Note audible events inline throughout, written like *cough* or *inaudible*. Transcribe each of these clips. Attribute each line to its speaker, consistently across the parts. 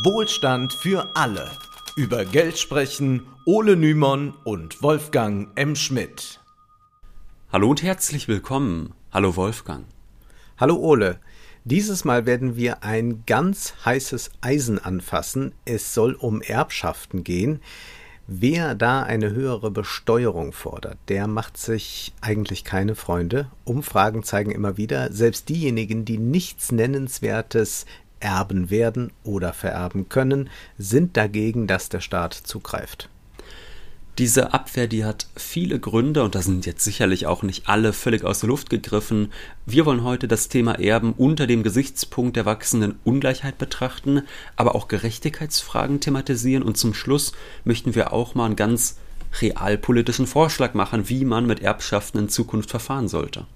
Speaker 1: Wohlstand für alle. Über Geld sprechen Ole Nymon und Wolfgang M. Schmidt.
Speaker 2: Hallo und herzlich willkommen. Hallo Wolfgang.
Speaker 3: Hallo Ole. Dieses Mal werden wir ein ganz heißes Eisen anfassen. Es soll um Erbschaften gehen. Wer da eine höhere Besteuerung fordert, der macht sich eigentlich keine Freunde. Umfragen zeigen immer wieder, selbst diejenigen, die nichts Nennenswertes erben werden oder vererben können, sind dagegen, dass der Staat zugreift.
Speaker 2: Diese Abwehr, die hat viele Gründe und da sind jetzt sicherlich auch nicht alle völlig aus der Luft gegriffen. Wir wollen heute das Thema Erben unter dem Gesichtspunkt der wachsenden Ungleichheit betrachten, aber auch Gerechtigkeitsfragen thematisieren und zum Schluss möchten wir auch mal einen ganz realpolitischen Vorschlag machen, wie man mit Erbschaften in Zukunft verfahren sollte.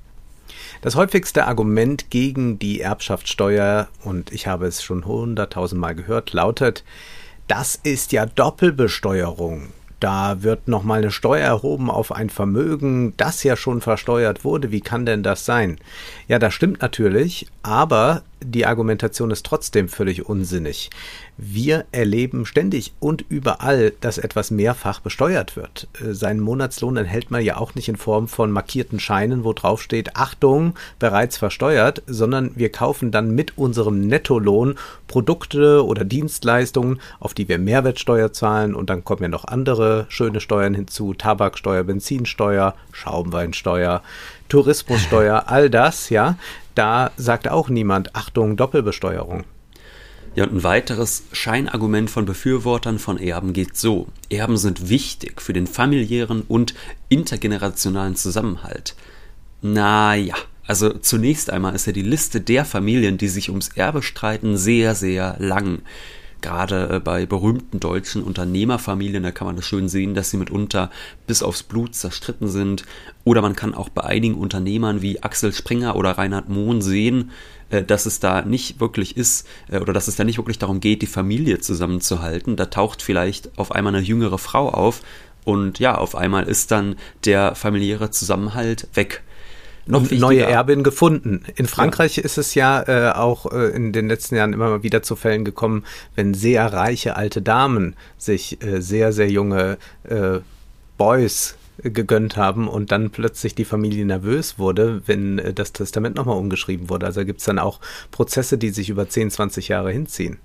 Speaker 3: Das häufigste Argument gegen die Erbschaftssteuer, und ich habe es schon hunderttausendmal gehört, lautet, das ist ja Doppelbesteuerung. Da wird nochmal eine Steuer erhoben auf ein Vermögen, das ja schon versteuert wurde. Wie kann denn das sein? Ja, das stimmt natürlich, aber die Argumentation ist trotzdem völlig unsinnig. Wir erleben ständig und überall, dass etwas mehrfach besteuert wird. Äh, seinen Monatslohn enthält man ja auch nicht in Form von markierten Scheinen, wo drauf steht, Achtung, bereits versteuert, sondern wir kaufen dann mit unserem Nettolohn Produkte oder Dienstleistungen, auf die wir Mehrwertsteuer zahlen und dann kommen ja noch andere schöne Steuern hinzu, Tabaksteuer, Benzinsteuer, Schaumweinsteuer, Tourismussteuer, all das, ja. Da sagt auch niemand, Achtung, Doppelbesteuerung.
Speaker 2: Ja, und ein weiteres Scheinargument von Befürwortern von Erben geht so. Erben sind wichtig für den familiären und intergenerationalen Zusammenhalt. Naja, also zunächst einmal ist ja die Liste der Familien, die sich ums Erbe streiten, sehr, sehr lang gerade äh, bei berühmten deutschen Unternehmerfamilien, da kann man das schön sehen, dass sie mitunter bis aufs Blut zerstritten sind. Oder man kann auch bei einigen Unternehmern wie Axel Springer oder Reinhard Mohn sehen, äh, dass es da nicht wirklich ist äh, oder dass es da nicht wirklich darum geht, die Familie zusammenzuhalten. Da taucht vielleicht auf einmal eine jüngere Frau auf und ja, auf einmal ist dann der familiäre Zusammenhalt weg
Speaker 3: noch neue Erbin gefunden. In Frankreich ja. ist es ja äh, auch äh, in den letzten Jahren immer mal wieder zu Fällen gekommen, wenn sehr reiche alte Damen sich äh, sehr, sehr junge äh, Boys gegönnt haben und dann plötzlich die Familie nervös wurde, wenn äh, das Testament nochmal umgeschrieben wurde. Also gibt es dann auch Prozesse, die sich über 10, 20 Jahre hinziehen.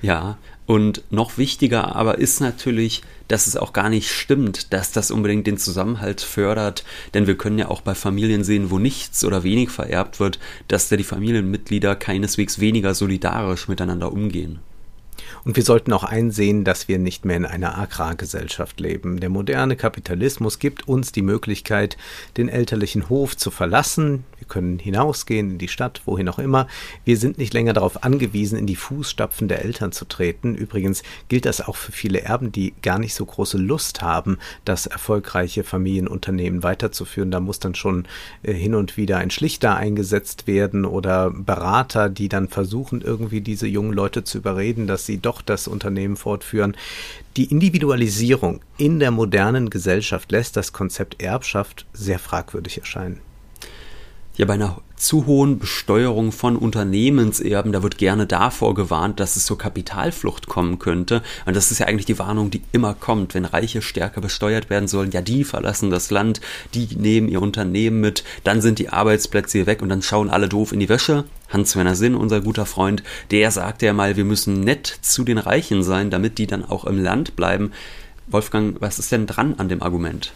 Speaker 2: Ja, und noch wichtiger aber ist natürlich, dass es auch gar nicht stimmt, dass das unbedingt den Zusammenhalt fördert, denn wir können ja auch bei Familien sehen, wo nichts oder wenig vererbt wird, dass da die Familienmitglieder keineswegs weniger solidarisch miteinander umgehen.
Speaker 3: Und wir sollten auch einsehen, dass wir nicht mehr in einer Agrargesellschaft leben. Der moderne Kapitalismus gibt uns die Möglichkeit, den elterlichen Hof zu verlassen. Wir können hinausgehen in die Stadt, wohin auch immer. Wir sind nicht länger darauf angewiesen, in die Fußstapfen der Eltern zu treten. Übrigens gilt das auch für viele Erben, die gar nicht so große Lust haben, das erfolgreiche Familienunternehmen weiterzuführen. Da muss dann schon äh, hin und wieder ein Schlichter eingesetzt werden oder Berater, die dann versuchen, irgendwie diese jungen Leute zu überreden, dass sie doch das Unternehmen fortführen. Die Individualisierung in der modernen Gesellschaft lässt das Konzept Erbschaft sehr fragwürdig erscheinen.
Speaker 2: Ja, bei einer zu hohen Besteuerung von Unternehmenserben, da wird gerne davor gewarnt, dass es zur Kapitalflucht kommen könnte. Und das ist ja eigentlich die Warnung, die immer kommt, wenn Reiche stärker besteuert werden sollen. Ja, die verlassen das Land, die nehmen ihr Unternehmen mit, dann sind die Arbeitsplätze hier weg und dann schauen alle doof in die Wäsche. Hans-Werner Sinn, unser guter Freund, der sagte ja mal, wir müssen nett zu den Reichen sein, damit die dann auch im Land bleiben. Wolfgang, was ist denn dran an dem Argument?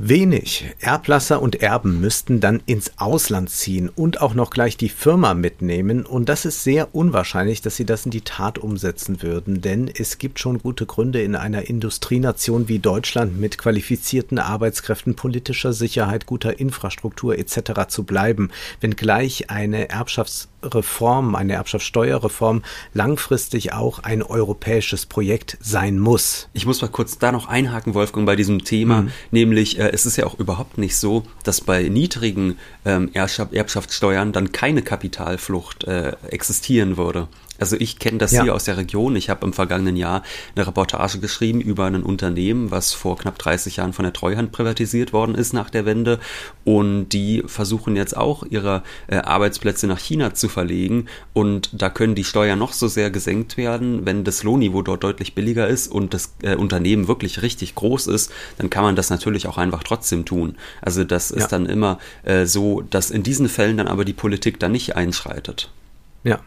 Speaker 3: Wenig. Erblasser und Erben müssten dann ins Ausland ziehen und auch noch gleich die Firma mitnehmen. Und das ist sehr unwahrscheinlich, dass sie das in die Tat umsetzen würden, denn es gibt schon gute Gründe, in einer Industrienation wie Deutschland mit qualifizierten Arbeitskräften, politischer Sicherheit, guter Infrastruktur etc. zu bleiben, wenngleich eine Erbschaftsreform, eine Erbschaftssteuerreform langfristig auch ein europäisches Projekt sein muss.
Speaker 2: Ich muss mal kurz da noch einhaken, Wolfgang, bei diesem Thema, mhm. nämlich äh, es ist ja auch überhaupt nicht so, dass bei niedrigen ähm, Erbschaftssteuern dann keine Kapitalflucht äh, existieren würde. Also ich kenne das ja. hier aus der Region. Ich habe im vergangenen Jahr eine Reportage geschrieben über ein Unternehmen, was vor knapp 30 Jahren von der Treuhand privatisiert worden ist nach der Wende. Und die versuchen jetzt auch ihre äh, Arbeitsplätze nach China zu verlegen. Und da können die Steuern noch so sehr gesenkt werden. Wenn das Lohnniveau dort deutlich billiger ist und das äh, Unternehmen wirklich richtig groß ist, dann kann man das natürlich auch einfach trotzdem tun. Also das ist ja. dann immer äh, so, dass in diesen Fällen dann aber die Politik da nicht einschreitet.
Speaker 3: Ja,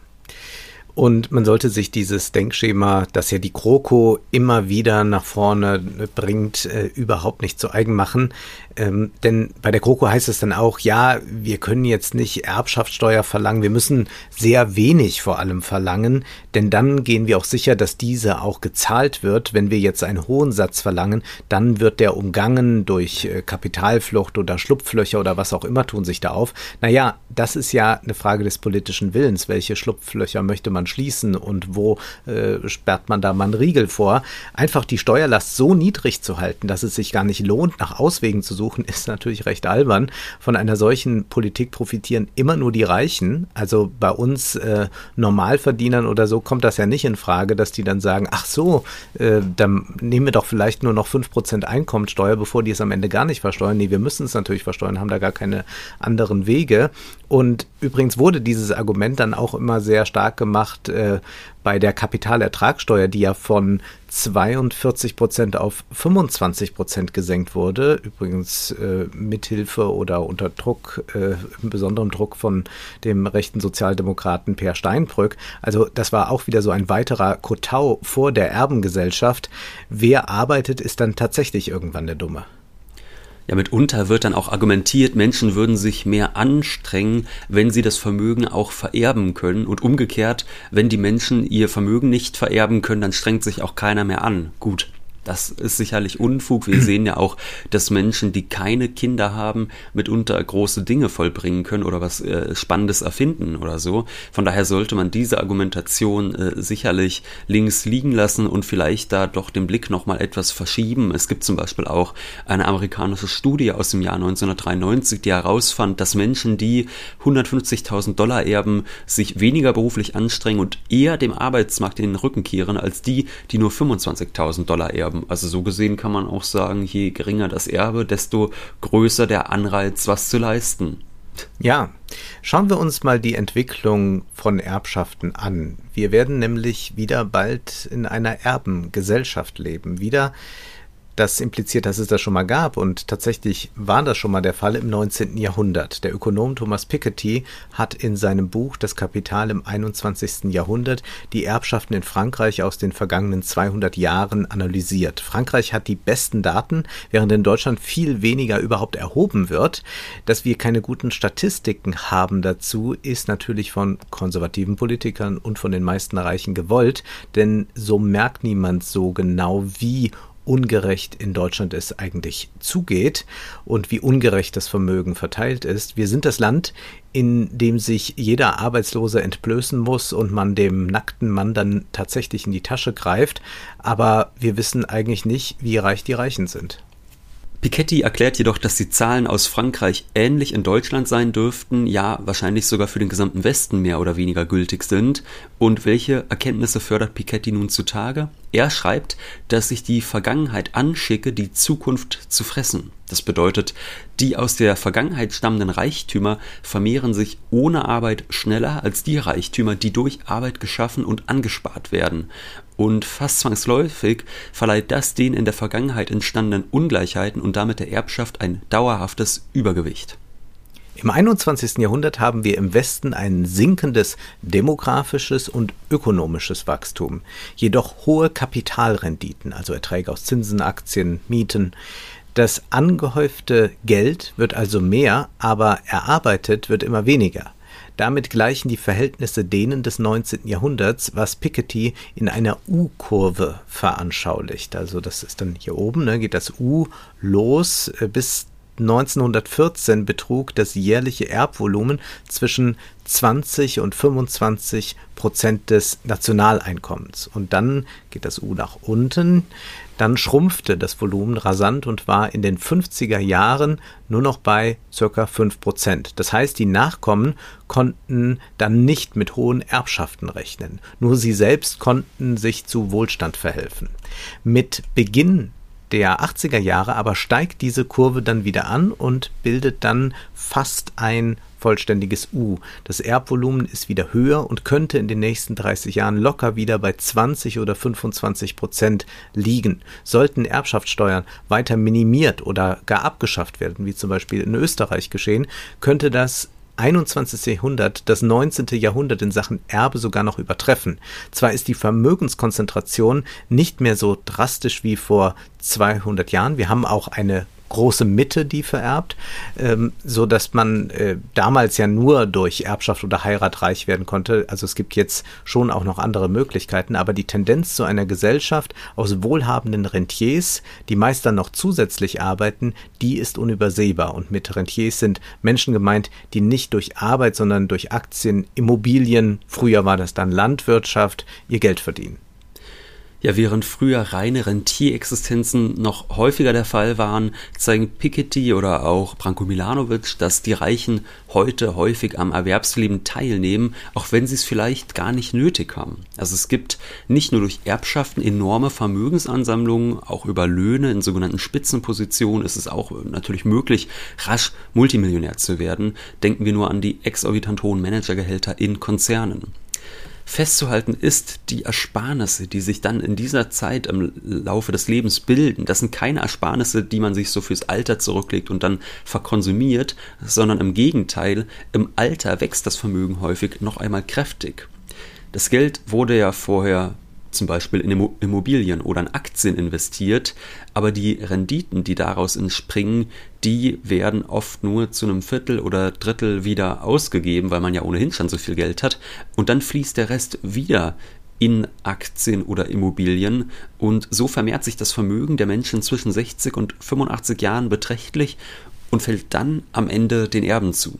Speaker 3: und man sollte sich dieses Denkschema, das ja die GroKo immer wieder nach vorne bringt, äh, überhaupt nicht zu eigen machen. Ähm, denn bei der GroKo heißt es dann auch, ja, wir können jetzt nicht Erbschaftssteuer verlangen, wir müssen sehr wenig vor allem verlangen, denn dann gehen wir auch sicher, dass diese auch gezahlt wird. Wenn wir jetzt einen hohen Satz verlangen, dann wird der umgangen durch äh, Kapitalflucht oder Schlupflöcher oder was auch immer tun sich da auf. Naja, das ist ja eine Frage des politischen Willens. Welche Schlupflöcher möchte man schließen und wo äh, sperrt man da mal einen Riegel vor? Einfach die Steuerlast so niedrig zu halten, dass es sich gar nicht lohnt, nach Auswegen zu suchen, *laughs* ist natürlich recht albern. Von einer solchen Politik profitieren immer nur die Reichen. Also bei uns äh, Normalverdienern oder so kommt das ja nicht in Frage, dass die dann sagen, ach so, äh, dann nehmen wir doch vielleicht nur noch 5% Einkommensteuer, bevor die es am Ende gar nicht versteuern. Nee, wir müssen es natürlich versteuern, haben da gar keine anderen Wege. Und übrigens wurde dieses Argument dann auch immer sehr stark gemacht äh, bei der Kapitalertragssteuer, die ja von 42 Prozent auf 25 Prozent gesenkt wurde. Übrigens äh, mithilfe oder unter Druck, äh, besonderem Druck von dem rechten Sozialdemokraten Per Steinbrück. Also das war auch wieder so ein weiterer Kotau vor der Erbengesellschaft. Wer arbeitet, ist dann tatsächlich irgendwann der Dumme.
Speaker 2: Ja, mitunter wird dann auch argumentiert, Menschen würden sich mehr anstrengen, wenn sie das Vermögen auch vererben können. Und umgekehrt, wenn die Menschen ihr Vermögen nicht vererben können, dann strengt sich auch keiner mehr an. Gut, das ist sicherlich Unfug. Wir sehen ja auch, dass Menschen, die keine Kinder haben, mitunter große Dinge vollbringen können oder was äh, Spannendes erfinden oder so. Von daher sollte man diese Argumentation äh, sicherlich links liegen lassen und vielleicht da doch den Blick nochmal etwas verschieben. Es gibt zum Beispiel auch eine amerikanische Studie aus dem Jahr 1993, die herausfand, dass Menschen, die 150.000 Dollar erben, sich weniger beruflich anstrengen und eher dem Arbeitsmarkt in den Rücken kehren, als die, die nur 25.000 Dollar erben erben. Also so gesehen kann man auch sagen, je geringer das Erbe, desto größer der Anreiz, was zu leisten.
Speaker 3: Ja, schauen wir uns mal die Entwicklung von Erbschaften an. Wir werden nämlich wieder bald in einer Erbengesellschaft leben. Wieder das impliziert, dass es das schon mal gab und tatsächlich war das schon mal der Fall im 19. Jahrhundert. Der Ökonom Thomas Piketty hat in seinem Buch Das Kapital im 21. Jahrhundert die Erbschaften in Frankreich aus den vergangenen 200 Jahren analysiert. Frankreich hat die besten Daten, während in Deutschland viel weniger überhaupt erhoben wird. Dass wir keine guten Statistiken haben dazu, ist natürlich von konservativen Politikern und von den meisten Reichen gewollt, denn so merkt niemand so genau, wie ungerecht in Deutschland es eigentlich zugeht und wie ungerecht das Vermögen verteilt ist. Wir sind das Land, in dem sich jeder Arbeitslose entblößen muss und man dem nackten Mann dann tatsächlich in die Tasche greift, aber wir wissen eigentlich nicht, wie reich die Reichen sind.
Speaker 2: Piketty erklärt jedoch, dass die Zahlen aus Frankreich ähnlich in Deutschland sein dürften, ja wahrscheinlich sogar für den gesamten Westen mehr oder weniger gültig sind. Und welche Erkenntnisse fördert Piketty nun zutage? Er schreibt, dass sich die Vergangenheit anschicke, die Zukunft zu fressen. Das bedeutet, die aus der Vergangenheit stammenden Reichtümer vermehren sich ohne Arbeit schneller als die Reichtümer, die durch Arbeit geschaffen und angespart werden und fast zwangsläufig verleiht das den in der Vergangenheit entstandenen Ungleichheiten und damit der Erbschaft ein dauerhaftes Übergewicht.
Speaker 3: Im 21. Jahrhundert haben wir im Westen ein sinkendes demografisches und ökonomisches Wachstum, jedoch hohe Kapitalrenditen, also Erträge aus Zinsen, Aktien, Mieten. Das angehäufte Geld wird also mehr, aber erarbeitet wird immer weniger. Damit gleichen die Verhältnisse denen des 19. Jahrhunderts, was Piketty in einer U-Kurve veranschaulicht. Also das ist dann hier oben, ne, geht das U los äh, bis 1914 betrug das jährliche Erbvolumen zwischen 20 und 25 Prozent des Nationaleinkommens. Und dann geht das U nach unten. Dann schrumpfte das Volumen rasant und war in den 50er Jahren nur noch bei circa 5 Prozent. Das heißt, die Nachkommen konnten dann nicht mit hohen Erbschaften rechnen. Nur sie selbst konnten sich zu Wohlstand verhelfen. Mit Beginn der 80er Jahre aber steigt diese Kurve dann wieder an und bildet dann fast ein vollständiges U. Das Erbvolumen ist wieder höher und könnte in den nächsten 30 Jahren locker wieder bei 20 oder 25 Prozent liegen. Sollten Erbschaftssteuern weiter minimiert oder gar abgeschafft werden, wie zum Beispiel in Österreich geschehen, könnte das 21. Jahrhundert das 19. Jahrhundert in Sachen Erbe sogar noch übertreffen. Zwar ist die Vermögenskonzentration nicht mehr so drastisch wie vor 200 Jahren, wir haben auch eine große Mitte, die vererbt, ähm, so dass man äh, damals ja nur durch Erbschaft oder Heirat reich werden konnte. Also es gibt jetzt schon auch noch andere Möglichkeiten, aber die Tendenz zu einer Gesellschaft aus wohlhabenden Rentiers, die meist dann noch zusätzlich arbeiten, die ist unübersehbar. Und mit Rentiers sind Menschen gemeint, die nicht durch Arbeit, sondern durch Aktien, Immobilien, früher war das dann Landwirtschaft, ihr Geld verdienen.
Speaker 2: Ja, während früher reine Rentierexistenzen noch häufiger der Fall waren, zeigen Piketty oder auch Branko Milanovic, dass die Reichen heute häufig am Erwerbsleben teilnehmen, auch wenn sie es vielleicht gar nicht nötig haben. Also es gibt nicht nur durch Erbschaften enorme Vermögensansammlungen, auch über Löhne in sogenannten Spitzenpositionen ist es auch natürlich möglich, rasch Multimillionär zu werden. Denken wir nur an die exorbitant hohen Managergehälter in Konzernen. Festzuhalten ist, die Ersparnisse, die sich dann in dieser Zeit im Laufe des Lebens bilden, das sind keine Ersparnisse, die man sich so fürs Alter zurücklegt und dann verkonsumiert, sondern im Gegenteil, im Alter wächst das Vermögen häufig noch einmal kräftig. Das Geld wurde ja vorher zum Beispiel in Immobilien oder in Aktien investiert, aber die Renditen, die daraus entspringen, die werden oft nur zu einem Viertel oder Drittel wieder ausgegeben, weil man ja ohnehin schon so viel Geld hat, und dann fließt der Rest wieder in Aktien oder Immobilien. Und so vermehrt sich das Vermögen der Menschen zwischen 60 und 85 Jahren beträchtlich und fällt dann am Ende den Erben zu.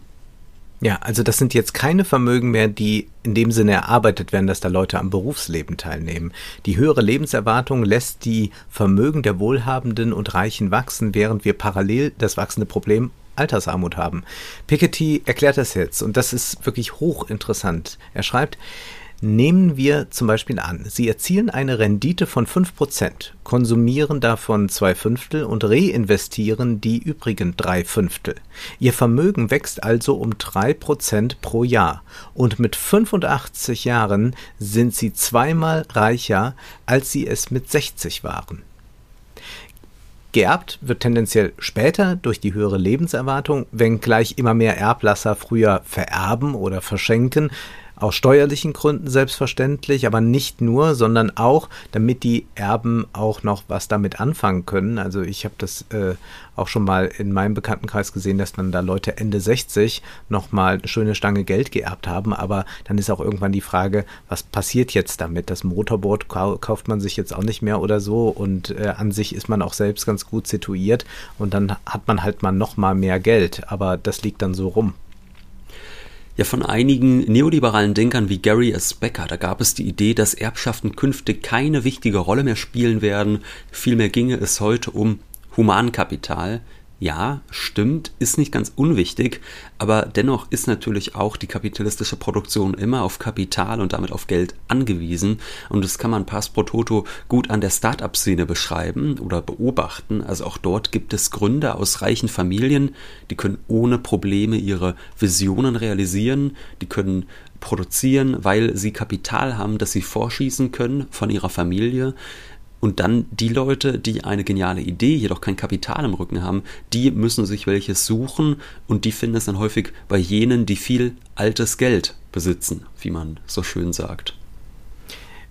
Speaker 3: Ja, also das sind jetzt keine Vermögen mehr, die in dem Sinne erarbeitet werden, dass da Leute am Berufsleben teilnehmen. Die höhere Lebenserwartung lässt die Vermögen der Wohlhabenden und Reichen wachsen, während wir parallel das wachsende Problem Altersarmut haben. Piketty erklärt das jetzt und das ist wirklich hochinteressant. Er schreibt, Nehmen wir zum Beispiel an, Sie erzielen eine Rendite von 5%, konsumieren davon zwei Fünftel und reinvestieren die übrigen drei Fünftel. Ihr Vermögen wächst also um 3% pro Jahr und mit 85 Jahren sind Sie zweimal reicher, als Sie es mit 60 waren. Geerbt wird tendenziell später durch die höhere Lebenserwartung, wenngleich immer mehr Erblasser früher vererben oder verschenken, aus steuerlichen Gründen selbstverständlich, aber nicht nur, sondern auch, damit die Erben auch noch was damit anfangen können. Also ich habe das äh, auch schon mal in meinem Bekanntenkreis gesehen, dass dann da Leute Ende 60 nochmal eine schöne Stange Geld geerbt haben, aber dann ist auch irgendwann die Frage, was passiert jetzt damit? Das Motorboot kauft man sich jetzt auch nicht mehr oder so und äh, an sich ist man auch selbst ganz gut situiert und dann hat man halt mal nochmal mehr Geld, aber das liegt dann so rum.
Speaker 2: Ja, von einigen neoliberalen Denkern wie Gary S. Becker, da gab es die Idee, dass Erbschaften künftig keine wichtige Rolle mehr spielen werden. Vielmehr ginge es heute um Humankapital, ja, stimmt, ist nicht ganz unwichtig, aber dennoch ist natürlich auch die kapitalistische Produktion immer auf Kapital und damit auf Geld angewiesen und das kann man pass pro toto gut an der Start-up-Szene beschreiben oder beobachten. Also auch dort gibt es Gründer aus reichen Familien, die können ohne Probleme ihre Visionen realisieren, die können produzieren, weil sie Kapital haben, das sie vorschießen können von ihrer Familie. Und dann die Leute, die eine geniale Idee, jedoch kein Kapital im Rücken haben, die müssen sich welches suchen und die finden es dann häufig bei jenen, die viel altes Geld besitzen, wie man so schön sagt.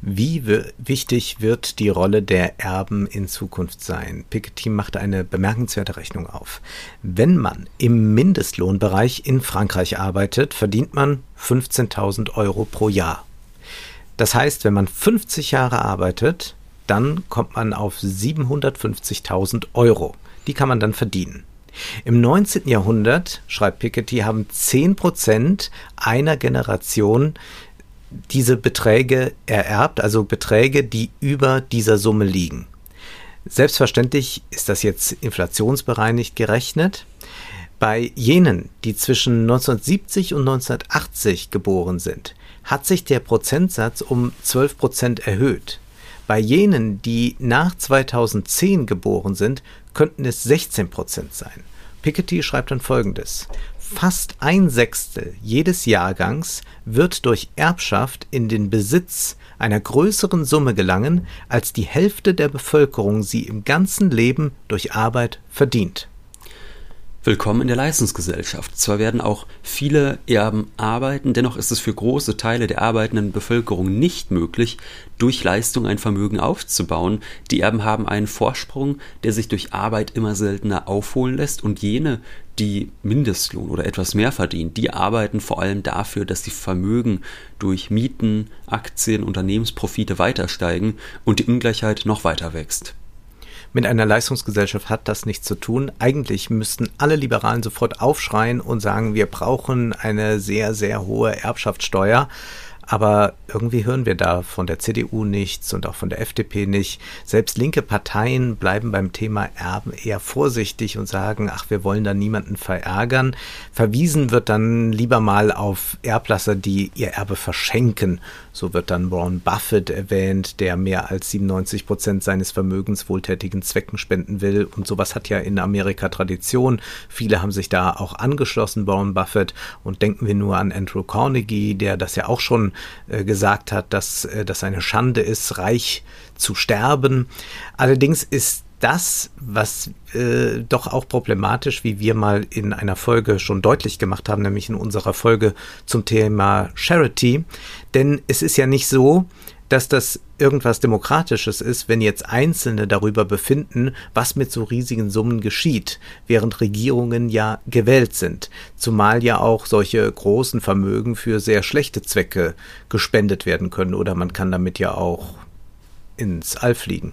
Speaker 3: Wie wichtig wird die Rolle der Erben in Zukunft sein? Piketty macht eine bemerkenswerte Rechnung auf. Wenn man im Mindestlohnbereich in Frankreich arbeitet, verdient man 15.000 Euro pro Jahr. Das heißt, wenn man 50 Jahre arbeitet, dann kommt man auf 750.000 Euro. Die kann man dann verdienen. Im 19. Jahrhundert, schreibt Piketty, haben 10 Prozent einer Generation diese Beträge ererbt, also Beträge, die über dieser Summe liegen. Selbstverständlich ist das jetzt inflationsbereinigt gerechnet. Bei jenen, die zwischen 1970 und 1980 geboren sind, hat sich der Prozentsatz um 12 Prozent erhöht. Bei jenen, die nach 2010 geboren sind, könnten es 16 Prozent sein. Piketty schreibt dann folgendes. Fast ein Sechstel jedes Jahrgangs wird durch Erbschaft in den Besitz einer größeren Summe gelangen, als die Hälfte der Bevölkerung sie im ganzen Leben durch Arbeit verdient.
Speaker 2: Willkommen in der Leistungsgesellschaft. Zwar werden auch viele Erben arbeiten, dennoch ist es für große Teile der arbeitenden Bevölkerung nicht möglich, durch Leistung ein Vermögen aufzubauen. Die Erben haben einen Vorsprung, der sich durch Arbeit immer seltener aufholen lässt und jene, die Mindestlohn oder etwas mehr verdienen, die arbeiten vor allem dafür, dass die Vermögen durch Mieten, Aktien, Unternehmensprofite weiter steigen und die Ungleichheit noch weiter wächst.
Speaker 3: Mit einer Leistungsgesellschaft hat das nichts zu tun. Eigentlich müssten alle Liberalen sofort aufschreien und sagen, wir brauchen eine sehr, sehr hohe Erbschaftssteuer. Aber irgendwie hören wir da von der CDU nichts und auch von der FDP nicht. Selbst linke Parteien bleiben beim Thema Erben eher vorsichtig und sagen, ach, wir wollen da niemanden verärgern. Verwiesen wird dann lieber mal auf Erblasser, die ihr Erbe verschenken. So wird dann Warren Buffett erwähnt, der mehr als 97 Prozent seines Vermögens wohltätigen Zwecken spenden will. Und sowas hat ja in Amerika Tradition. Viele haben sich da auch angeschlossen, Warren Buffett. Und denken wir nur an Andrew Carnegie, der das ja auch schon äh, gesagt hat, dass äh, das eine Schande ist, reich zu sterben. Allerdings ist das, was äh, doch auch problematisch, wie wir mal in einer Folge schon deutlich gemacht haben, nämlich in unserer Folge zum Thema Charity. Denn es ist ja nicht so, dass das irgendwas Demokratisches ist, wenn jetzt Einzelne darüber befinden, was mit so riesigen Summen geschieht, während Regierungen ja gewählt sind, zumal ja auch solche großen Vermögen für sehr schlechte Zwecke gespendet werden können oder man kann damit ja auch ins All fliegen.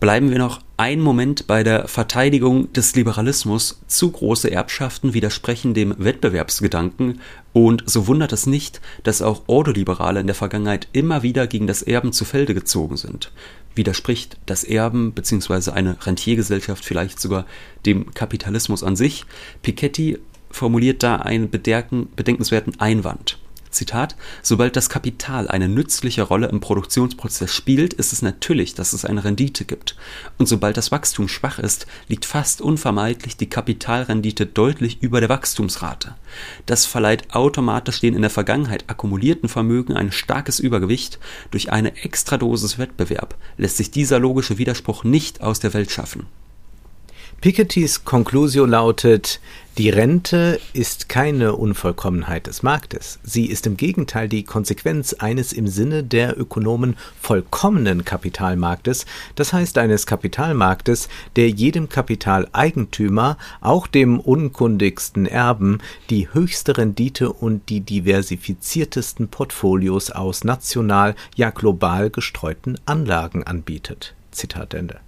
Speaker 2: Bleiben wir noch einen Moment bei der Verteidigung des Liberalismus. Zu große Erbschaften widersprechen dem Wettbewerbsgedanken und so wundert es nicht, dass auch Ordoliberale in der Vergangenheit immer wieder gegen das Erben zu Felde gezogen sind. Widerspricht das Erben bzw. eine Rentiergesellschaft vielleicht sogar dem Kapitalismus an sich? Piketty formuliert da einen bedenkenswerten Einwand. Zitat, sobald das Kapital eine nützliche Rolle im Produktionsprozess spielt, ist es natürlich, dass es eine Rendite gibt. Und sobald das Wachstum schwach ist, liegt fast unvermeidlich die Kapitalrendite deutlich über der Wachstumsrate. Das verleiht automatisch den in der Vergangenheit akkumulierten Vermögen ein starkes Übergewicht. Durch eine Extradosis Wettbewerb lässt sich dieser logische Widerspruch nicht aus der Welt schaffen.
Speaker 3: Pikettys Conclusio lautet, die Rente ist keine Unvollkommenheit des Marktes. Sie ist im Gegenteil die Konsequenz eines im Sinne der Ökonomen vollkommenen Kapitalmarktes, das heißt eines Kapitalmarktes, der jedem Kapitaleigentümer, auch dem unkundigsten Erben, die höchste Rendite und die diversifiziertesten Portfolios aus national, ja global gestreuten Anlagen anbietet. Zitat Ende.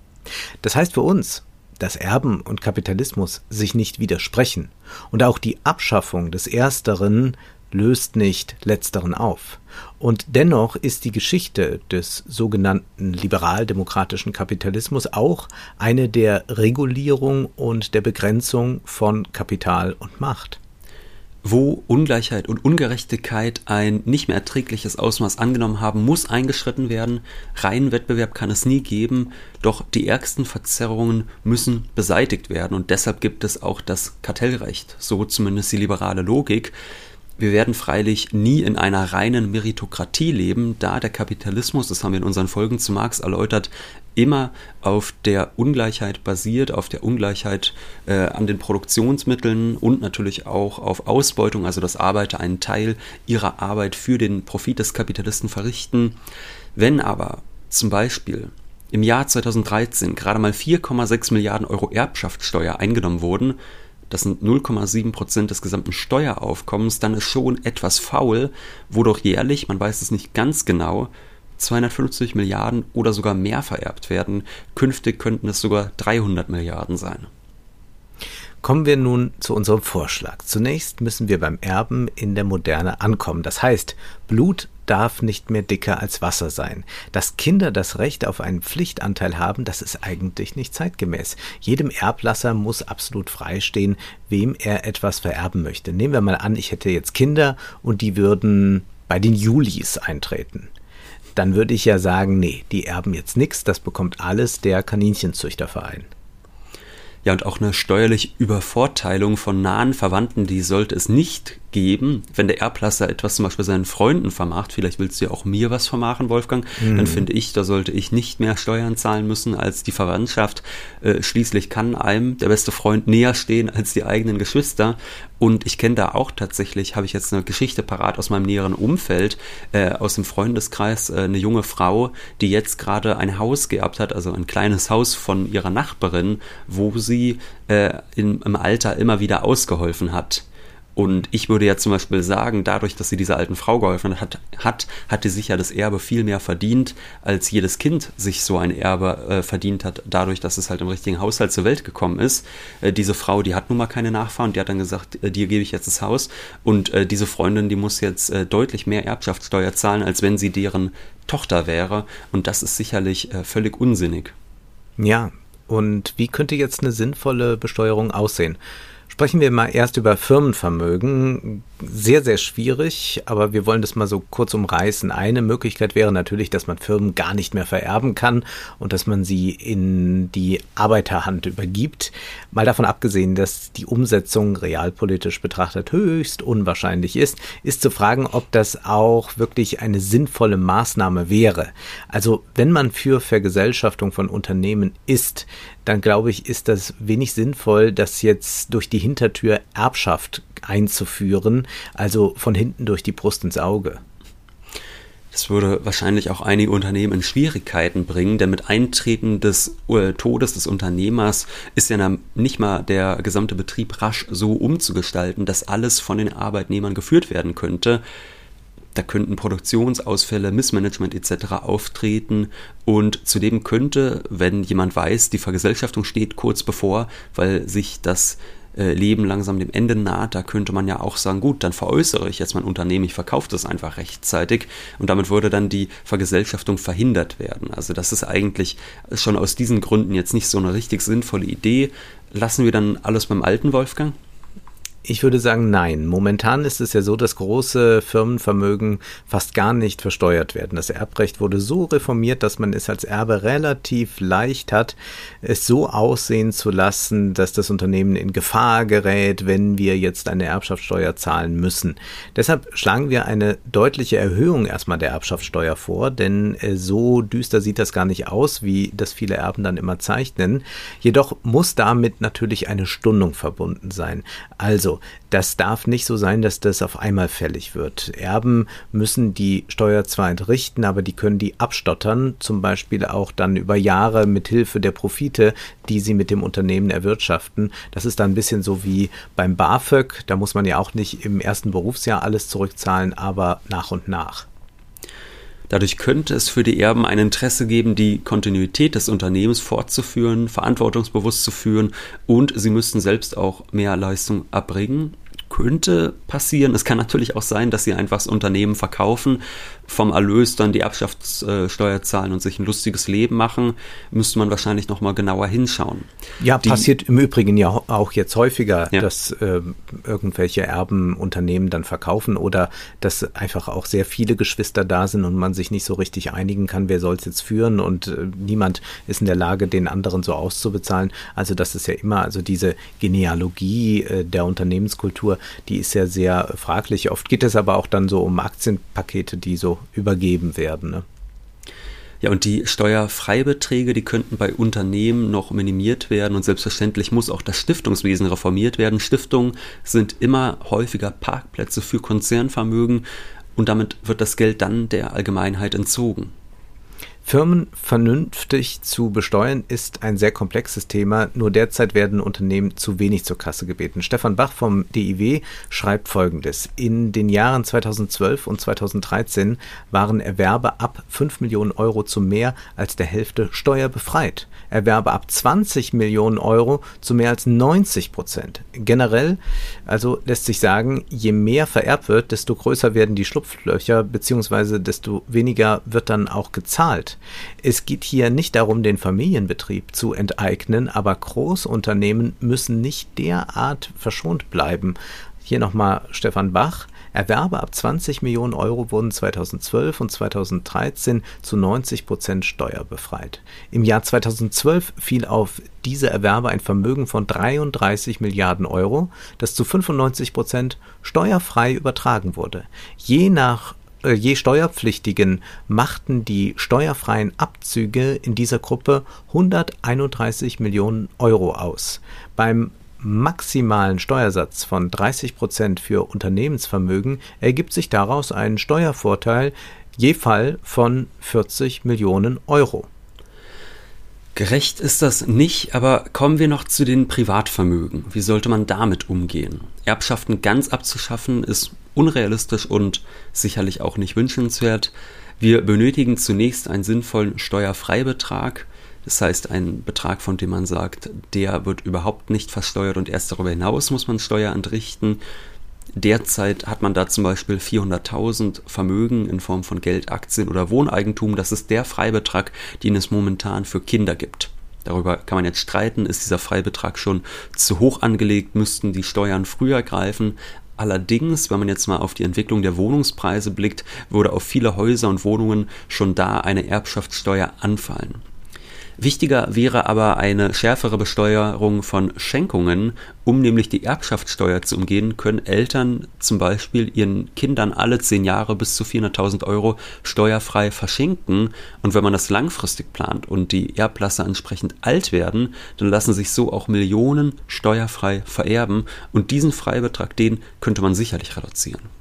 Speaker 3: Das heißt für uns, dass Erben und Kapitalismus sich nicht widersprechen, und auch die Abschaffung des Ersteren löst nicht Letzteren auf. Und dennoch ist die Geschichte des sogenannten liberaldemokratischen Kapitalismus auch eine der Regulierung und der Begrenzung von Kapital und Macht
Speaker 2: wo Ungleichheit und Ungerechtigkeit ein nicht mehr erträgliches Ausmaß angenommen haben, muss eingeschritten werden. Reinen Wettbewerb kann es nie geben, doch die ärgsten Verzerrungen müssen beseitigt werden und deshalb gibt es auch das Kartellrecht, so zumindest die liberale Logik. Wir werden freilich nie in einer reinen Meritokratie leben, da der Kapitalismus, das haben wir in unseren Folgen zu Marx erläutert, immer auf der Ungleichheit basiert, auf der Ungleichheit äh, an den Produktionsmitteln und natürlich auch auf Ausbeutung, also dass Arbeiter einen Teil ihrer Arbeit für den Profit des Kapitalisten verrichten. Wenn aber zum Beispiel im Jahr 2013 gerade mal 4,6 Milliarden Euro Erbschaftssteuer eingenommen wurden, das sind 0,7 Prozent des gesamten Steueraufkommens, dann ist schon etwas faul, wodurch jährlich, man weiß es nicht ganz genau, 250 Milliarden oder sogar mehr vererbt werden. Künftig könnten es sogar 300 Milliarden sein.
Speaker 3: Kommen wir nun zu unserem Vorschlag. Zunächst müssen wir beim Erben in der Moderne ankommen. Das heißt, Blut darf nicht mehr dicker als Wasser sein. Dass Kinder das Recht auf einen Pflichtanteil haben, das ist eigentlich nicht zeitgemäß. Jedem Erblasser muss absolut freistehen, wem er etwas vererben möchte. Nehmen wir mal an, ich hätte jetzt Kinder und die würden bei den Julis eintreten dann würde ich ja sagen, nee, die erben jetzt nichts, das bekommt alles der Kaninchenzüchterverein.
Speaker 2: Ja, und auch eine steuerliche Übervorteilung von nahen Verwandten, die sollte es nicht geben. Wenn der Erblasser etwas zum Beispiel seinen Freunden vermacht, vielleicht willst du ja auch mir was vermachen, Wolfgang, mhm. dann finde ich, da sollte ich nicht mehr Steuern zahlen müssen als die Verwandtschaft. Äh, schließlich kann einem der beste Freund näher stehen als die eigenen Geschwister. Und ich kenne da auch tatsächlich, habe ich jetzt eine Geschichte parat aus meinem näheren Umfeld, äh, aus dem Freundeskreis, äh, eine junge Frau, die jetzt gerade ein Haus geerbt hat, also ein kleines Haus von ihrer Nachbarin, wo sie äh, in, im Alter immer wieder ausgeholfen hat. Und ich würde ja zum Beispiel sagen, dadurch, dass sie dieser alten Frau geholfen hat, hat, hat sie sich ja das Erbe viel mehr verdient, als jedes Kind sich so ein Erbe äh, verdient hat, dadurch, dass es halt im richtigen Haushalt zur Welt gekommen ist. Äh, diese Frau, die hat nun mal keine Nachfahren, die hat dann gesagt, äh, dir gebe ich jetzt das Haus. Und äh, diese Freundin, die muss jetzt äh, deutlich mehr Erbschaftssteuer zahlen, als wenn sie deren Tochter wäre. Und das ist sicherlich äh, völlig unsinnig.
Speaker 3: Ja, und wie könnte jetzt eine sinnvolle Besteuerung aussehen? Sprechen wir mal erst über Firmenvermögen. Sehr, sehr schwierig, aber wir wollen das mal so kurz umreißen. Eine Möglichkeit wäre natürlich, dass man Firmen gar nicht mehr vererben kann und dass man sie in die Arbeiterhand übergibt. Mal davon abgesehen, dass die Umsetzung realpolitisch betrachtet höchst unwahrscheinlich ist, ist zu fragen, ob das auch wirklich eine sinnvolle Maßnahme wäre. Also wenn man für Vergesellschaftung von Unternehmen ist, dann glaube ich, ist das wenig sinnvoll, das jetzt durch die Hintertür Erbschaft einzuführen, also von hinten durch die Brust ins Auge.
Speaker 2: Das würde wahrscheinlich auch einige Unternehmen in Schwierigkeiten bringen, denn mit Eintreten des äh, Todes des Unternehmers ist ja nicht mal der gesamte Betrieb rasch so umzugestalten, dass alles von den Arbeitnehmern geführt werden könnte. Da könnten Produktionsausfälle, Missmanagement etc. auftreten und zudem könnte, wenn jemand weiß, die Vergesellschaftung steht kurz bevor, weil sich das äh, Leben langsam dem Ende naht, da könnte man ja auch sagen, gut, dann veräußere ich jetzt mein Unternehmen, ich verkaufe das einfach rechtzeitig und damit würde dann die Vergesellschaftung verhindert werden. Also das ist eigentlich schon aus diesen Gründen jetzt nicht so eine richtig sinnvolle Idee. Lassen wir dann alles beim alten Wolfgang?
Speaker 3: Ich würde sagen, nein. Momentan ist es ja so, dass große Firmenvermögen fast gar nicht versteuert werden. Das Erbrecht wurde so reformiert, dass man es als Erbe relativ leicht hat, es so aussehen zu lassen, dass das Unternehmen in Gefahr gerät, wenn wir jetzt eine Erbschaftssteuer zahlen müssen. Deshalb schlagen wir eine deutliche Erhöhung erstmal der Erbschaftssteuer vor, denn äh, so düster sieht das gar nicht aus, wie das viele Erben dann immer zeichnen. Jedoch muss damit natürlich eine Stundung verbunden sein. Also das darf nicht so sein, dass das auf einmal fällig wird. Erben müssen die Steuer zwar entrichten, aber die können die abstottern, zum Beispiel auch dann über Jahre mit Hilfe der Profite, die sie mit dem Unternehmen erwirtschaften. Das ist dann ein bisschen so wie beim BAföG. Da muss man ja auch nicht im ersten Berufsjahr alles zurückzahlen, aber nach und nach.
Speaker 2: Dadurch könnte es für die Erben ein Interesse geben, die Kontinuität des Unternehmens fortzuführen, verantwortungsbewusst zu führen und sie müssten selbst auch mehr Leistung erbringen könnte passieren. Es kann natürlich auch sein, dass sie einfach das Unternehmen verkaufen, vom Erlös dann die Erbschaftssteuer zahlen und sich ein lustiges Leben machen. Müsste man wahrscheinlich nochmal genauer hinschauen.
Speaker 3: Ja, die, passiert im Übrigen ja auch jetzt häufiger, ja. dass äh, irgendwelche Erben Unternehmen dann verkaufen oder dass einfach auch sehr viele Geschwister da sind und man sich nicht so richtig einigen kann, wer soll es jetzt führen und äh, niemand ist in der Lage, den anderen so auszubezahlen. Also das ist ja immer, also diese Genealogie äh, der Unternehmenskultur die ist ja sehr fraglich. Oft geht es aber auch dann so um Aktienpakete, die so übergeben werden. Ne?
Speaker 2: Ja, und die Steuerfreibeträge, die könnten bei Unternehmen noch minimiert werden und selbstverständlich muss auch das Stiftungswesen reformiert werden. Stiftungen sind immer häufiger Parkplätze für Konzernvermögen und damit wird das Geld dann der Allgemeinheit entzogen.
Speaker 3: Firmen vernünftig zu besteuern ist ein sehr komplexes Thema. Nur derzeit werden Unternehmen zu wenig zur Kasse gebeten. Stefan Bach vom DIW schreibt Folgendes. In den Jahren 2012 und 2013 waren Erwerbe ab 5 Millionen Euro zu mehr als der Hälfte steuerbefreit. Erwerbe ab 20 Millionen Euro zu mehr als 90 Prozent. Generell also lässt sich sagen, je mehr vererbt wird, desto größer werden die Schlupflöcher beziehungsweise desto weniger wird dann auch gezahlt. Es geht hier nicht darum, den Familienbetrieb zu enteignen, aber Großunternehmen müssen nicht derart verschont bleiben. Hier nochmal Stefan Bach. Erwerbe ab 20 Millionen Euro wurden 2012 und 2013 zu 90 Prozent steuerbefreit. Im Jahr 2012 fiel auf diese Erwerbe ein Vermögen von 33 Milliarden Euro, das zu 95 Prozent steuerfrei übertragen wurde. Je nach je Steuerpflichtigen machten die steuerfreien Abzüge in dieser Gruppe 131 Millionen Euro aus. Beim maximalen Steuersatz von 30 Prozent für Unternehmensvermögen ergibt sich daraus ein Steuervorteil je Fall von 40 Millionen Euro.
Speaker 2: Gerecht ist das nicht, aber kommen wir noch zu den Privatvermögen. Wie sollte man damit umgehen? Erbschaften ganz abzuschaffen ist unrealistisch und sicherlich auch nicht wünschenswert. Wir benötigen zunächst einen sinnvollen Steuerfreibetrag, das heißt einen Betrag, von dem man sagt, der wird überhaupt nicht versteuert und erst darüber hinaus muss man Steuer entrichten. Derzeit hat man da zum Beispiel 400.000 Vermögen in Form von Geld, Aktien oder Wohneigentum. Das ist der Freibetrag, den es momentan für Kinder gibt. Darüber kann man jetzt streiten, ist dieser Freibetrag schon zu hoch angelegt, müssten die Steuern früher greifen. Allerdings, wenn man jetzt mal auf die Entwicklung der Wohnungspreise blickt, würde auf viele Häuser und Wohnungen schon da eine Erbschaftssteuer anfallen. Wichtiger wäre aber eine schärfere Besteuerung von Schenkungen. Um nämlich die Erbschaftssteuer zu umgehen, können Eltern zum Beispiel ihren Kindern alle zehn Jahre bis zu 400.000 Euro steuerfrei verschenken. Und wenn man das langfristig plant und die Erblasser entsprechend alt werden, dann lassen sich so auch Millionen steuerfrei vererben. Und diesen Freibetrag, den könnte man sicherlich reduzieren.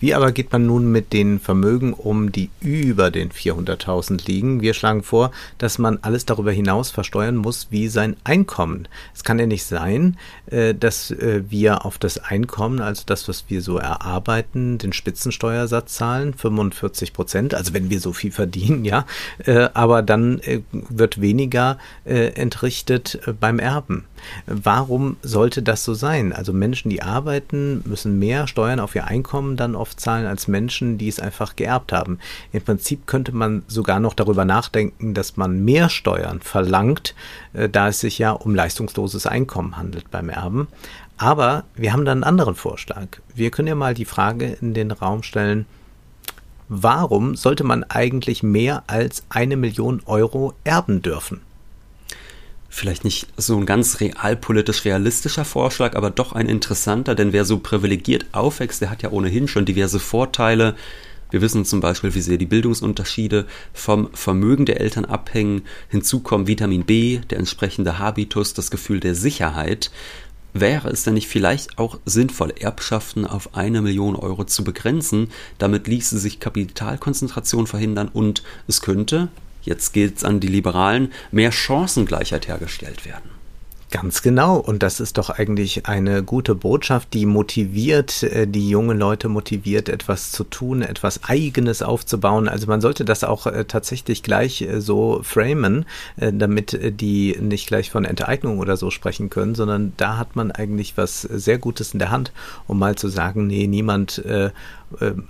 Speaker 3: Wie aber geht man nun mit den Vermögen um, die über den 400.000 liegen? Wir schlagen vor, dass man alles darüber hinaus versteuern muss wie sein Einkommen. Es kann ja nicht sein, äh, dass äh, wir auf das Einkommen, also das, was wir so erarbeiten, den Spitzensteuersatz zahlen, 45 Prozent, also wenn wir so viel verdienen, ja, äh, aber dann wird weniger entrichtet beim Erben. Warum sollte das so sein? Also Menschen, die arbeiten, müssen mehr Steuern auf ihr Einkommen dann oft zahlen als Menschen, die es einfach geerbt haben. Im Prinzip könnte man sogar noch darüber nachdenken, dass man mehr Steuern verlangt, äh, da es sich ja um leistungsloses Einkommen handelt beim Erben. Aber wir haben dann einen anderen Vorschlag. Wir können ja mal die Frage in den Raum stellen, warum sollte man eigentlich mehr als eine Million Euro erben dürfen?
Speaker 2: Vielleicht nicht so ein ganz realpolitisch realistischer Vorschlag, aber doch ein interessanter, denn wer so privilegiert aufwächst, der hat ja ohnehin schon diverse Vorteile. Wir wissen zum Beispiel, wie sehr die Bildungsunterschiede vom Vermögen der Eltern abhängen. Hinzu kommen Vitamin B, der entsprechende Habitus, das Gefühl der Sicherheit. Wäre es denn nicht vielleicht auch sinnvoll, Erbschaften auf eine Million Euro zu begrenzen? Damit ließe sich Kapitalkonzentration verhindern und es könnte, jetzt gilt es an die Liberalen, mehr Chancengleichheit hergestellt werden.
Speaker 3: Ganz genau. Und das ist doch eigentlich eine gute Botschaft, die motiviert, äh, die jungen Leute motiviert, etwas zu tun, etwas Eigenes aufzubauen. Also man sollte das auch äh, tatsächlich gleich äh, so framen, damit die nicht gleich von Enteignung oder so sprechen können, sondern da hat man eigentlich was sehr Gutes in der Hand, um mal zu sagen, nee, niemand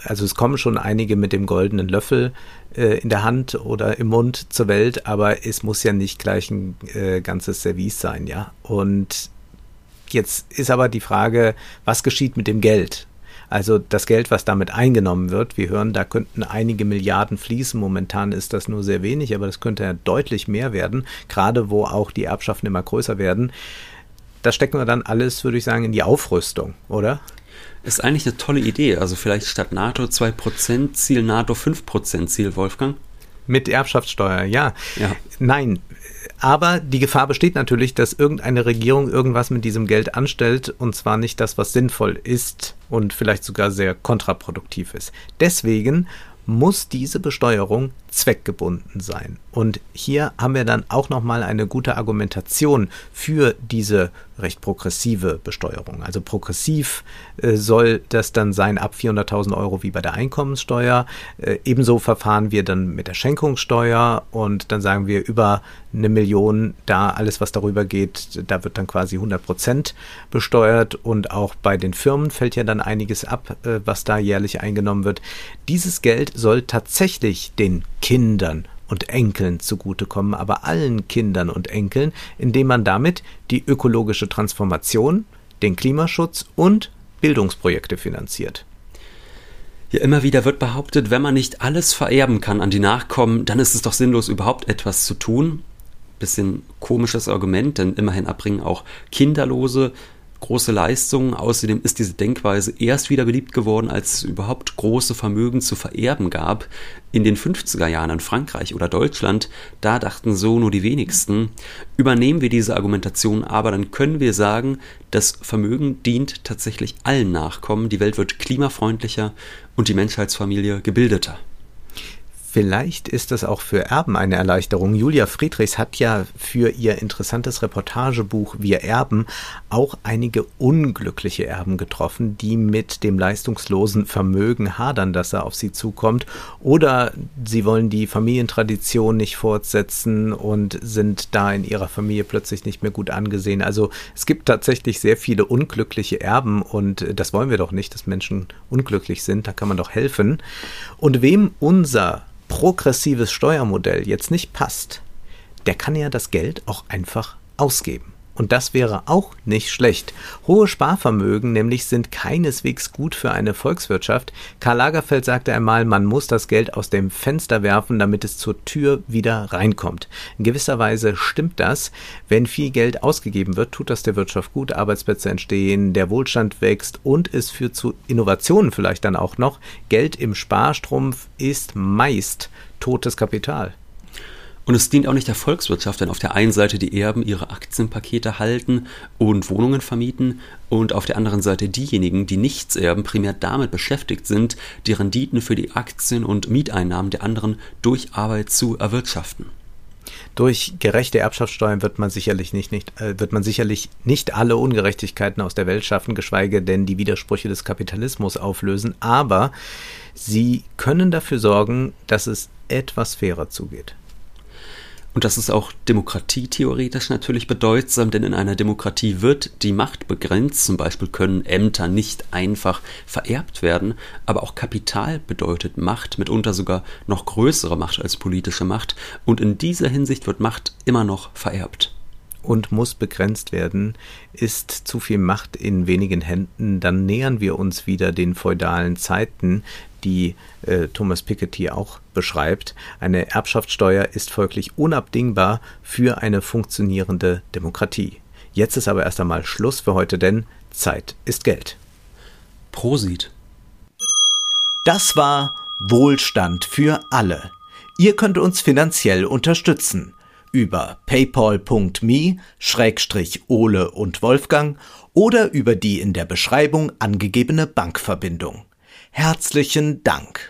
Speaker 3: also es kommen schon einige mit dem goldenen Löffel äh, in der Hand oder im Mund zur Welt, aber es muss ja nicht gleich ein äh, ganzes Service sein, ja. Und jetzt ist aber die Frage, was geschieht mit dem Geld? Also das Geld, was damit eingenommen wird, wir hören, da könnten einige Milliarden fließen. Momentan ist das nur sehr wenig, aber das könnte ja deutlich mehr werden, gerade wo auch die Erbschaften immer größer werden. Das stecken wir dann alles, würde ich sagen, in die Aufrüstung, oder?
Speaker 2: Ist eigentlich eine tolle Idee. Also vielleicht statt NATO 2% Ziel, NATO 5% Ziel, Wolfgang?
Speaker 3: Mit Erbschaftssteuer, ja. ja. Nein. Aber die Gefahr besteht natürlich, dass irgendeine Regierung irgendwas mit diesem Geld anstellt und zwar nicht das, was sinnvoll ist und vielleicht sogar sehr kontraproduktiv ist. Deswegen muss diese Besteuerung zweckgebunden sein. Und hier haben wir dann auch nochmal eine gute Argumentation für diese recht progressive Besteuerung. Also progressiv äh, soll das dann sein ab 400.000 Euro wie bei der Einkommenssteuer. Äh, ebenso verfahren wir dann mit der Schenkungssteuer und dann sagen wir über eine Million, da alles, was darüber geht, da wird dann quasi 100 Prozent besteuert und auch bei den Firmen fällt ja dann einiges ab, äh, was da jährlich eingenommen wird. Dieses Geld soll tatsächlich den Kindern und Enkeln zugutekommen, aber allen Kindern und Enkeln, indem man damit die ökologische Transformation, den Klimaschutz und Bildungsprojekte finanziert.
Speaker 2: Ja, immer wieder wird behauptet, wenn man nicht alles vererben kann an die Nachkommen, dann ist es doch sinnlos, überhaupt etwas zu tun. Bisschen komisches Argument, denn immerhin erbringen auch Kinderlose große Leistungen. Außerdem ist diese Denkweise erst wieder beliebt geworden, als es überhaupt große Vermögen zu vererben gab. In den 50er Jahren in Frankreich oder Deutschland, da dachten so nur die wenigsten. Übernehmen wir diese Argumentation aber, dann können wir sagen, das Vermögen dient tatsächlich allen Nachkommen, die Welt wird klimafreundlicher und die Menschheitsfamilie gebildeter.
Speaker 3: Vielleicht ist es auch für Erben eine Erleichterung. Julia Friedrichs hat ja für ihr interessantes Reportagebuch Wir Erben auch einige unglückliche Erben getroffen, die mit dem leistungslosen Vermögen hadern, das er auf sie zukommt. Oder sie wollen die Familientradition nicht fortsetzen und sind da in ihrer Familie plötzlich nicht mehr gut angesehen. Also es gibt tatsächlich sehr viele unglückliche Erben und das wollen wir doch nicht, dass Menschen unglücklich sind. Da kann man doch helfen. Und wem unser progressives Steuermodell jetzt nicht passt, der kann ja das Geld auch einfach ausgeben. Und das wäre auch nicht schlecht. Hohe Sparvermögen nämlich sind keineswegs gut für eine Volkswirtschaft. Karl Lagerfeld sagte einmal, man muss das Geld aus dem Fenster werfen, damit es zur Tür wieder reinkommt. In gewisser Weise stimmt das. Wenn viel Geld ausgegeben wird, tut das der Wirtschaft gut, Arbeitsplätze entstehen, der Wohlstand wächst und es führt zu Innovationen vielleicht dann auch noch. Geld im Sparstrumpf ist meist totes Kapital.
Speaker 2: Und es dient auch nicht der Volkswirtschaft, wenn auf der einen Seite die Erben ihre Aktienpakete halten und Wohnungen vermieten und auf der anderen Seite diejenigen, die nichts erben, primär damit beschäftigt sind, die Renditen für die Aktien und Mieteinnahmen der anderen durch Arbeit zu erwirtschaften.
Speaker 3: Durch gerechte Erbschaftssteuern wird man sicherlich nicht, nicht, äh, wird man sicherlich nicht alle Ungerechtigkeiten aus der Welt schaffen, geschweige denn die Widersprüche des Kapitalismus auflösen, aber sie können dafür sorgen, dass es etwas fairer zugeht.
Speaker 2: Und das ist auch demokratietheoretisch natürlich bedeutsam, denn in einer Demokratie wird die Macht begrenzt. Zum Beispiel können Ämter nicht einfach vererbt werden, aber auch Kapital bedeutet Macht, mitunter sogar noch größere Macht als politische Macht. Und in dieser Hinsicht wird Macht immer noch vererbt
Speaker 3: und muss begrenzt werden. Ist zu viel Macht in wenigen Händen, dann nähern wir uns wieder den feudalen Zeiten, die äh, Thomas Piketty auch beschreibt. Eine Erbschaftssteuer ist folglich unabdingbar für eine funktionierende Demokratie. Jetzt ist aber erst einmal Schluss für heute, denn Zeit ist Geld.
Speaker 2: Prosit.
Speaker 1: Das war Wohlstand für alle. Ihr könnt uns finanziell unterstützen über paypal.me-ole und Wolfgang oder über die in der Beschreibung angegebene Bankverbindung. Herzlichen Dank.